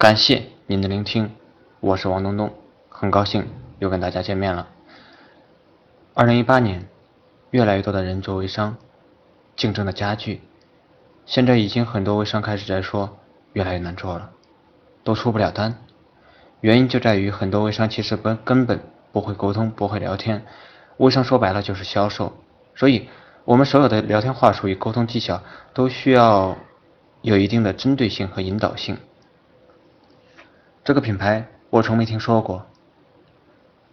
感谢您的聆听，我是王东东，很高兴又跟大家见面了。二零一八年，越来越多的人做微商，竞争的加剧，现在已经很多微商开始在说越来越难做了，都出不了单。原因就在于很多微商其实根根本不会沟通，不会聊天。微商说白了就是销售，所以我们所有的聊天话术与沟通技巧都需要有一定的针对性和引导性。这个品牌我从没听说过。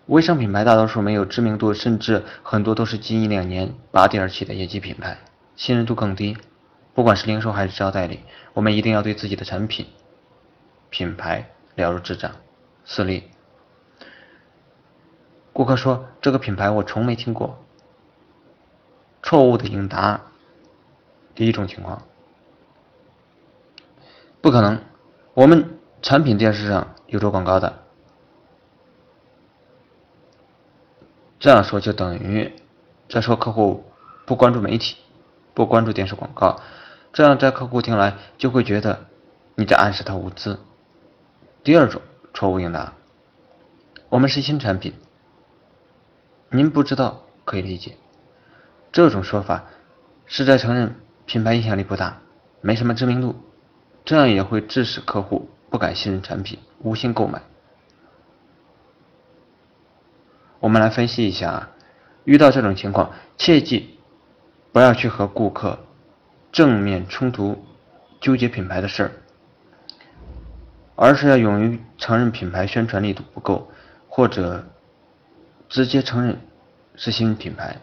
微商品牌大多数没有知名度，甚至很多都是近一两年拔地而起的业绩品牌，信任度更低。不管是零售还是招代理，我们一定要对自己的产品、品牌了如指掌。四例，顾客说这个品牌我从没听过。错误的应答。第一种情况，不可能，我们产品电视上有做广告的。这样说就等于在说客户不关注媒体，不关注电视广告，这样在客户听来就会觉得你在暗示他无知。第二种错误应答，我们是新产品，您不知道可以理解。这种说法是在承认品牌影响力不大，没什么知名度，这样也会致使客户不敢信任产品，无心购买。我们来分析一下啊，遇到这种情况，切记不要去和顾客正面冲突，纠结品牌的事儿，而是要勇于承认品牌宣传力度不够，或者直接承认是新品牌，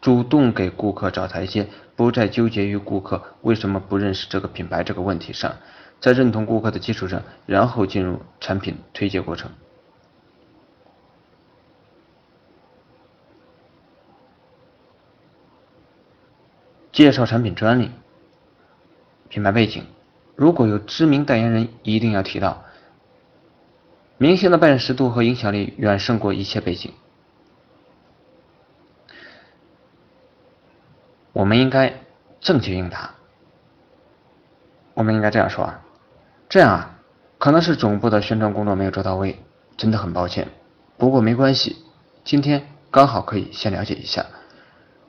主动给顾客找台阶，不再纠结于顾客为什么不认识这个品牌这个问题上，在认同顾客的基础上，然后进入产品推介过程。介绍产品专利、品牌背景，如果有知名代言人，一定要提到。明星的辨识度和影响力远胜过一切背景。我们应该正确应答。我们应该这样说啊，这样啊，可能是总部的宣传工作没有做到位，真的很抱歉。不过没关系，今天刚好可以先了解一下，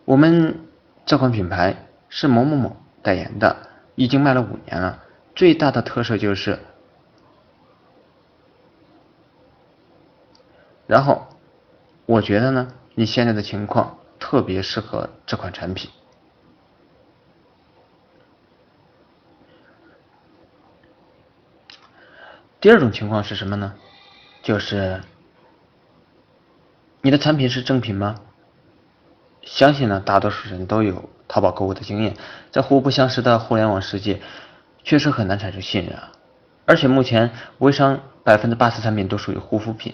我们。这款品牌是某某某代言的，已经卖了五年了。最大的特色就是，然后我觉得呢，你现在的情况特别适合这款产品。第二种情况是什么呢？就是你的产品是正品吗？相信呢，大多数人都有淘宝购物的经验，在互不相识的互联网世界，确实很难产生信任啊。而且目前微商百分之八十产品都属于护肤品，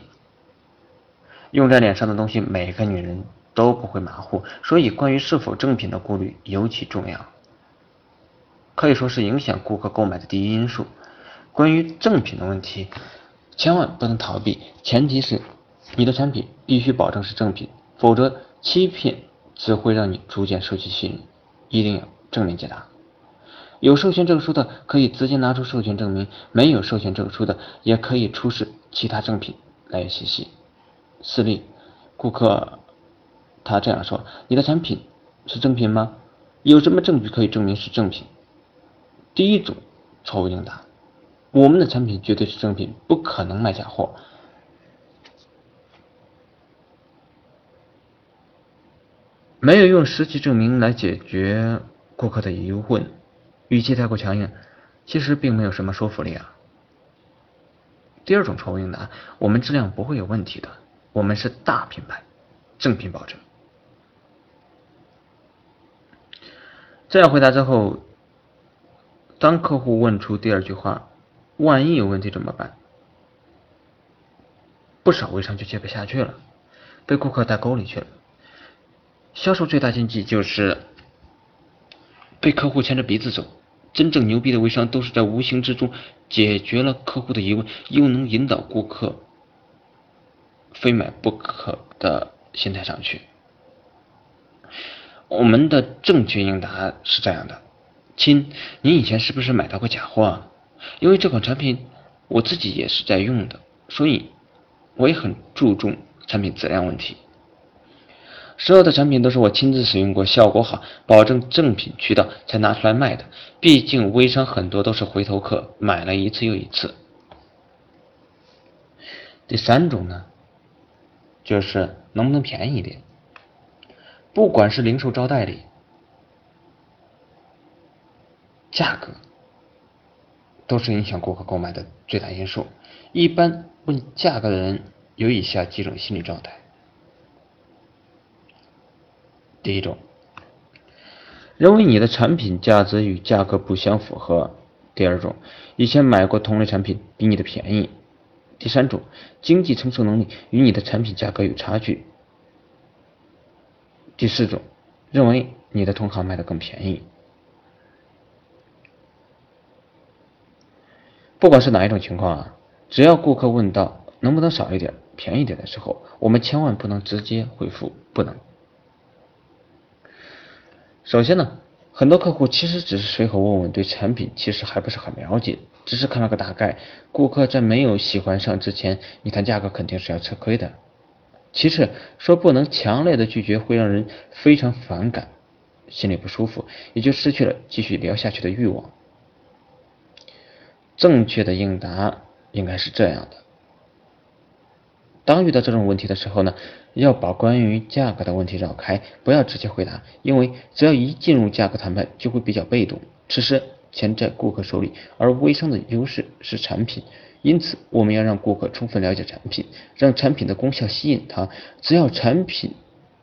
用在脸上的东西，每个女人都不会马虎，所以关于是否正品的顾虑尤其重要，可以说是影响顾客购买的第一因素。关于正品的问题，千万不能逃避，前提是你的产品必须保证是正品，否则欺骗。只会让你逐渐失去信任，一定要正面解答。有授权证书的可以直接拿出授权证明，没有授权证书的也可以出示其他证品来源信息。四例，顾客他这样说：“你的产品是正品吗？有什么证据可以证明是正品？”第一种错误应答：我们的产品绝对是正品，不可能卖假货。没有用实际证明来解决顾客的疑问，语气太过强硬，其实并没有什么说服力啊。第二种错误应答，我们质量不会有问题的，我们是大品牌，正品保证。这样回答之后，当客户问出第二句话，万一有问题怎么办？不少微商就接不下去了，被顾客带沟里去了。销售最大禁忌就是被客户牵着鼻子走。真正牛逼的微商都是在无形之中解决了客户的疑问，又能引导顾客非买不可的心态上去。我们的正确应答是这样的：亲，您以前是不是买到过假货？啊因为这款产品我自己也是在用的，所以我也很注重产品质量问题。所有的产品都是我亲自使用过，效果好，保证正品渠道才拿出来卖的。毕竟微商很多都是回头客，买了一次又一次。第三种呢，就是能不能便宜一点？不管是零售招代理，价格都是影响顾客购买的最大因素。一般问价格的人有以下几种心理状态。第一种，认为你的产品价值与价格不相符合；第二种，以前买过同类产品比你的便宜；第三种，经济承受能力与你的产品价格有差距；第四种，认为你的同行卖的更便宜。不管是哪一种情况啊，只要顾客问到能不能少一点、便宜点的时候，我们千万不能直接回复不能。首先呢，很多客户其实只是随口问问，对产品其实还不是很了解，只是看了个大概。顾客在没有喜欢上之前，你谈价格肯定是要吃亏的。其次，说不能强烈的拒绝会让人非常反感，心里不舒服，也就失去了继续聊下去的欲望。正确的应答应该是这样的。当遇到这种问题的时候呢，要把关于价格的问题绕开，不要直接回答，因为只要一进入价格谈判，就会比较被动。此时钱在顾客手里，而微商的优势是产品，因此我们要让顾客充分了解产品，让产品的功效吸引他。只要产品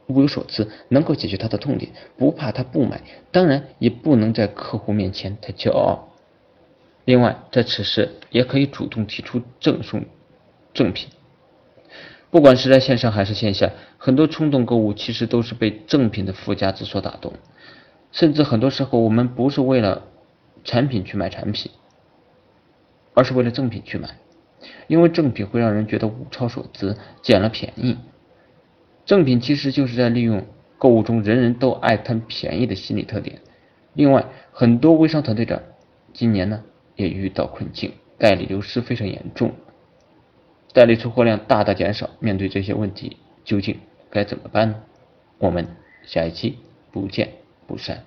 物有所值，能够解决他的痛点，不怕他不买。当然，也不能在客户面前太骄傲。另外，在此时也可以主动提出赠送赠品。不管是在线上还是线下，很多冲动购物其实都是被赠品的附加值所打动。甚至很多时候，我们不是为了产品去买产品，而是为了赠品去买，因为赠品会让人觉得物超所值，捡了便宜。赠品其实就是在利用购物中人人都爱贪便宜的心理特点。另外，很多微商团队长今年呢也遇到困境，代理流失非常严重。代理出货量大大减少，面对这些问题，究竟该怎么办呢？我们下一期不见不散。